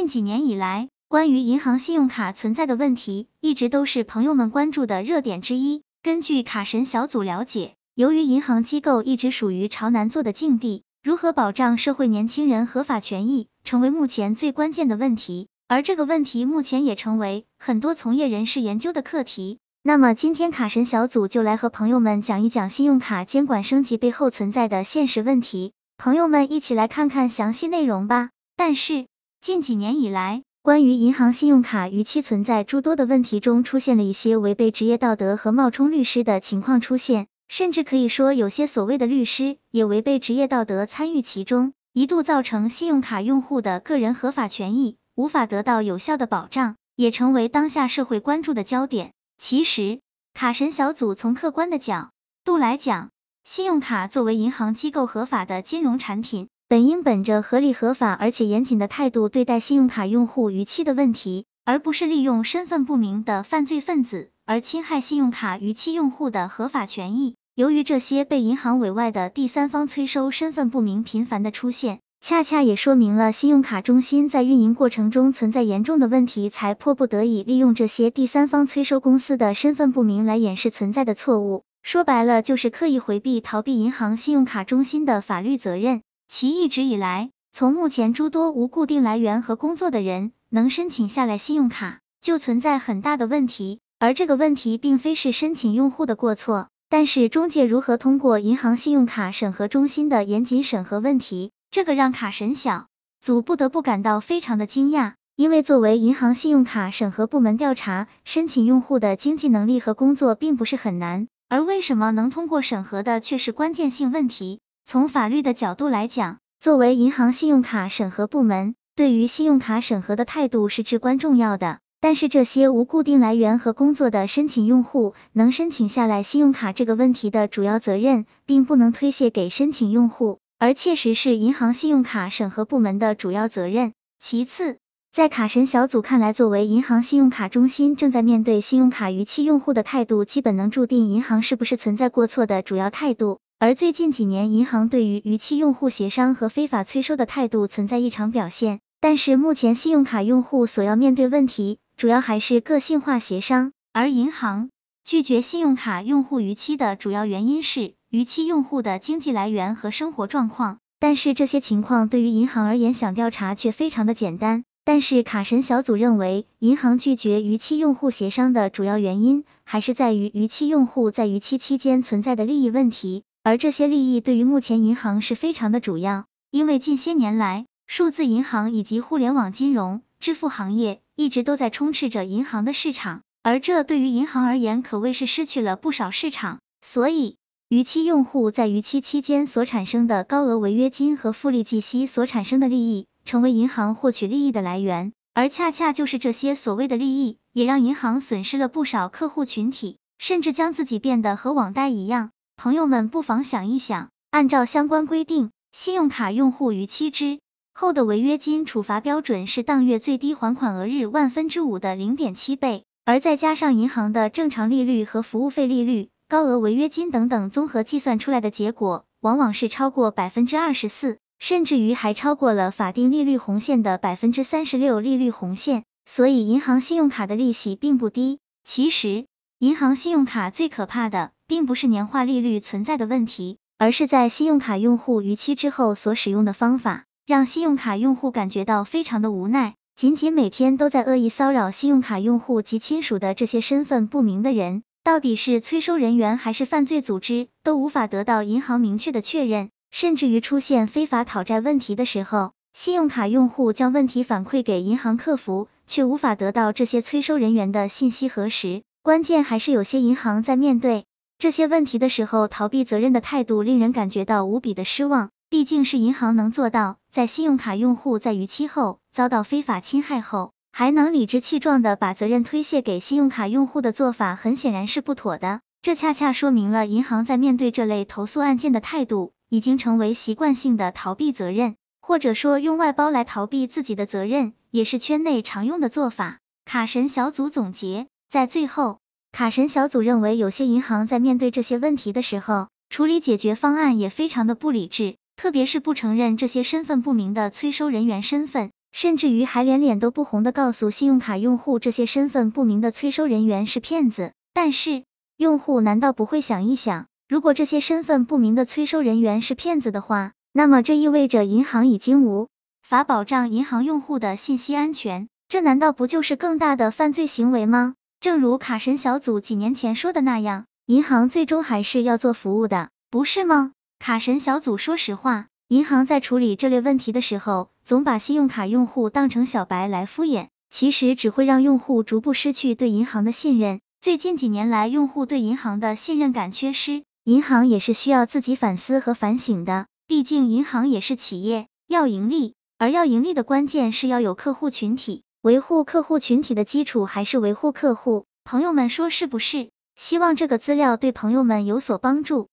近几年以来，关于银行信用卡存在的问题，一直都是朋友们关注的热点之一。根据卡神小组了解，由于银行机构一直属于朝难做的境地，如何保障社会年轻人合法权益，成为目前最关键的问题。而这个问题目前也成为很多从业人士研究的课题。那么今天卡神小组就来和朋友们讲一讲信用卡监管升级背后存在的现实问题，朋友们一起来看看详细内容吧。但是近几年以来，关于银行信用卡逾期存在诸多的问题中，出现了一些违背职业道德和冒充律师的情况出现，甚至可以说有些所谓的律师也违背职业道德参与其中，一度造成信用卡用户的个人合法权益无法得到有效的保障，也成为当下社会关注的焦点。其实，卡神小组从客观的角度来讲，信用卡作为银行机构合法的金融产品。本应本着合理合法而且严谨的态度对待信用卡用户逾期的问题，而不是利用身份不明的犯罪分子而侵害信用卡逾期用户的合法权益。由于这些被银行委外的第三方催收身份不明频繁的出现，恰恰也说明了信用卡中心在运营过程中存在严重的问题，才迫不得已利用这些第三方催收公司的身份不明来掩饰存在的错误。说白了，就是刻意回避、逃避银行信用卡中心的法律责任。其一直以来，从目前诸多无固定来源和工作的人能申请下来信用卡，就存在很大的问题。而这个问题并非是申请用户的过错，但是中介如何通过银行信用卡审核中心的严谨审核问题，这个让卡神小组不得不感到非常的惊讶。因为作为银行信用卡审核部门调查申请用户的经济能力和工作并不是很难，而为什么能通过审核的却是关键性问题。从法律的角度来讲，作为银行信用卡审核部门，对于信用卡审核的态度是至关重要的。但是这些无固定来源和工作的申请用户能申请下来信用卡这个问题的主要责任，并不能推卸给申请用户，而切实是银行信用卡审核部门的主要责任。其次，在卡神小组看来，作为银行信用卡中心，正在面对信用卡逾期用户的态度，基本能注定银行是不是存在过错的主要态度。而最近几年，银行对于逾期用户协商和非法催收的态度存在异常表现。但是目前信用卡用户所要面对问题，主要还是个性化协商。而银行拒绝信用卡用户逾期的主要原因是逾期用户的经济来源和生活状况。但是这些情况对于银行而言，想调查却非常的简单。但是卡神小组认为，银行拒绝逾期用户协商的主要原因，还是在于逾期用户在逾期期间存在的利益问题。而这些利益对于目前银行是非常的主要，因为近些年来，数字银行以及互联网金融、支付行业一直都在充斥着银行的市场，而这对于银行而言可谓是失去了不少市场。所以，逾期用户在逾期期间所产生的高额违约金和复利计息所产生的利益，成为银行获取利益的来源。而恰恰就是这些所谓的利益，也让银行损失了不少客户群体，甚至将自己变得和网贷一样。朋友们不妨想一想，按照相关规定，信用卡用户逾期之后的违约金处罚标准是当月最低还款额日万分之五的零点七倍，而再加上银行的正常利率和服务费利率、高额违约金等等综合计算出来的结果，往往是超过百分之二十四，甚至于还超过了法定利率红线的百分之三十六利率红线。所以，银行信用卡的利息并不低。其实，银行信用卡最可怕的。并不是年化利率存在的问题，而是在信用卡用户逾期之后所使用的方法，让信用卡用户感觉到非常的无奈。仅仅每天都在恶意骚扰信用卡用户及亲属的这些身份不明的人，到底是催收人员还是犯罪组织，都无法得到银行明确的确认。甚至于出现非法讨债问题的时候，信用卡用户将问题反馈给银行客服，却无法得到这些催收人员的信息核实。关键还是有些银行在面对。这些问题的时候，逃避责任的态度令人感觉到无比的失望。毕竟是银行能做到，在信用卡用户在逾期后遭到非法侵害后，还能理直气壮的把责任推卸给信用卡用户的做法，很显然是不妥的。这恰恰说明了银行在面对这类投诉案件的态度，已经成为习惯性的逃避责任，或者说用外包来逃避自己的责任，也是圈内常用的做法。卡神小组总结，在最后。卡神小组认为，有些银行在面对这些问题的时候，处理解决方案也非常的不理智，特别是不承认这些身份不明的催收人员身份，甚至于还连脸都不红的告诉信用卡用户这些身份不明的催收人员是骗子。但是，用户难道不会想一想，如果这些身份不明的催收人员是骗子的话，那么这意味着银行已经无法保障银行用户的信息安全，这难道不就是更大的犯罪行为吗？正如卡神小组几年前说的那样，银行最终还是要做服务的，不是吗？卡神小组说实话，银行在处理这类问题的时候，总把信用卡用户当成小白来敷衍，其实只会让用户逐步失去对银行的信任。最近几年来，用户对银行的信任感缺失，银行也是需要自己反思和反省的。毕竟银行也是企业，要盈利，而要盈利的关键是要有客户群体。维护客户群体的基础还是维护客户，朋友们说是不是？希望这个资料对朋友们有所帮助。